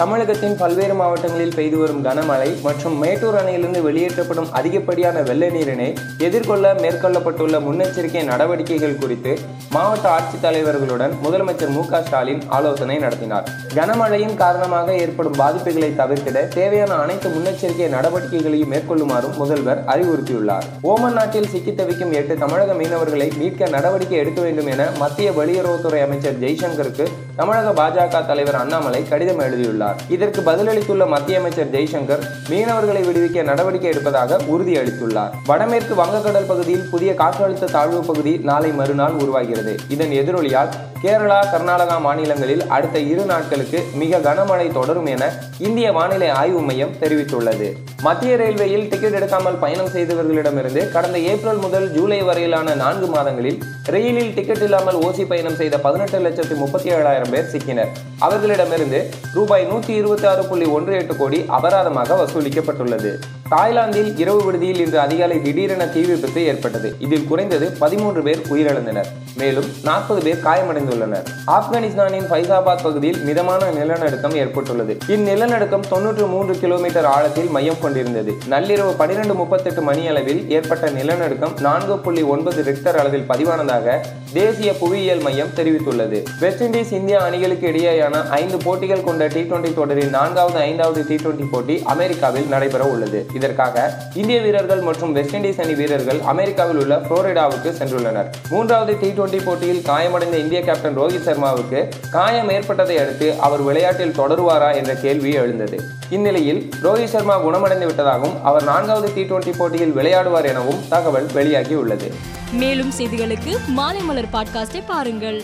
தமிழகத்தின் பல்வேறு மாவட்டங்களில் பெய்து வரும் கனமழை மற்றும் மேட்டூர் அணையிலிருந்து வெளியேற்றப்படும் அதிகப்படியான வெள்ள நீரினை எதிர்கொள்ள மேற்கொள்ளப்பட்டுள்ள முன்னெச்சரிக்கை நடவடிக்கைகள் குறித்து மாவட்ட ஆட்சித்தலைவர்களுடன் முதலமைச்சர் மு க ஸ்டாலின் ஆலோசனை நடத்தினார். கனமழையின் காரணமாக ஏற்படும் பாதிப்புகளை தவிர்த்திட தேவையான அனைத்து முன்னெச்சரிக்கை நடவடிக்கைகளையும் மேற்கொள்ளுமாறும் முதல்வர் அறிவுறுத்தியுள்ளார். ஓமன் நாட்டில் சிக்கி தவிக்கும் எட்டு தமிழக மீனவர்களை மீட்க நடவடிக்கை எடுக்க வேண்டும் என மத்திய வெளியுறவுத்துறை அமைச்சர் ஜெய்சங்கருக்கு தமிழக பாஜக தலைவர் அண்ணாமலை கடிதம் எழுதியுள்ளார். இதற்கு பதிலளித்துள்ள மத்திய அமைச்சர் ஜெய்சங்கர் மீனவர்களை விடுவிக்க நடவடிக்கை எடுப்பதாக உறுதியளித்துள்ளார். வடமேற்கு வங்கக்கடல் பகுதியில் புதிய காற்றழுத்த தாழ்வு பகுதி நாளை மறுநாள் உருவாகிறது. இதன் எதிரொலியால் கேரளா கர்நாடகா மாநிலங்களில் அடுத்த இரு நாட்களுக்கு மிக கனமழை தொடரும் என இந்திய வானிலை ஆய்வு மையம் தெரிவித்துள்ளது. மத்திய ரயில்வேயில் டிக்கெட் எடுக்காமல் பயணம் செய்தவர்களிடமிருந்து கடந்த ஏப்ரல் முதல் ஜூலை வரையிலான நான்கு மாதங்களில் ரயிலில் டிக்கெட் இல்லாமல் ஓசி பயணம் செய்த பதினெட்டு லட்சத்து முப்பத்தி ஏழாயிரம் பேர் சிக்கினர். அவர்களிடமிருந்து ரூபாய் நூற்றி இருபத்தி ஆறு புள்ளி ஒன்று எட்டு கோடி அபராதமாக வசூலிக்கப்பட்டுள்ளது. தாய்லாந்தில் இரவு விடுதியில் இன்று அதிகாலை திடீரென தீ விபத்து ஏற்பட்டது. இதில் குறைந்தது பதிமூன்று பேர் உயிரிழந்தனர். மேலும் நாற்பது பேர் காயமடைந்துள்ளனர். ஆப்கானிஸ்தானின் ஃபைசாபாத் பகுதியில் மிதமான நிலநடுக்கம் ஏற்பட்டுள்ளது. இந்நிலநடுக்கம் தொன்னூற்று மூன்று கிலோமீட்டர் ஆழத்தில் மையம் கொண்டிருந்தது. நள்ளிரவு பனிரெண்டு முப்பத்தெட்டு மணி அளவில் ஏற்பட்ட நிலநடுக்கம் நான்கு புள்ளி ஒன்பது ரிக்டர் அளவில் பதிவானதாக தேசிய புவியியல் மையம் தெரிவித்துள்ளது. வெஸ்ட் இண்டீஸ் இந்தியா அணிகளுக்கு இடையேயான ஐந்து போட்டிகள் கொண்ட டி டுவெண்டி தொடரின் நான்காவது ஐந்தாவது டி டுவெண்டி போட்டி அமெரிக்காவில் நடைபெற உள்ளது. இதற்காக இந்திய வீரர்கள் மற்றும் வெஸ்ட் இண்டீஸ் அணி வீரர்கள் அமெரிக்காவில் உள்ள புளோரிடாவுக்கு சென்றுள்ளனர். மூன்றாவது டி டுவெண்டி போட்டியில் காயமடைந்த இந்திய கேப்டன் ரோஹித் சர்மாவுக்கு காயம் ஏற்பட்டதை அடுத்து அவர் விளையாட்டில் தொடருவாரா என்ற கேள்வி எழுந்தது. இந்நிலையில் ரோஹித் சர்மா குணமடைந்து விட்டதாகவும் அவர் நான்காவது டி டுவெண்டி போட்டியில் விளையாடுவார் எனவும் தகவல் வெளியாகி உள்ளது. மேலும் செய்திகளுக்கு மாலைமலர் பாட்காஸ்டை பாருங்கள்.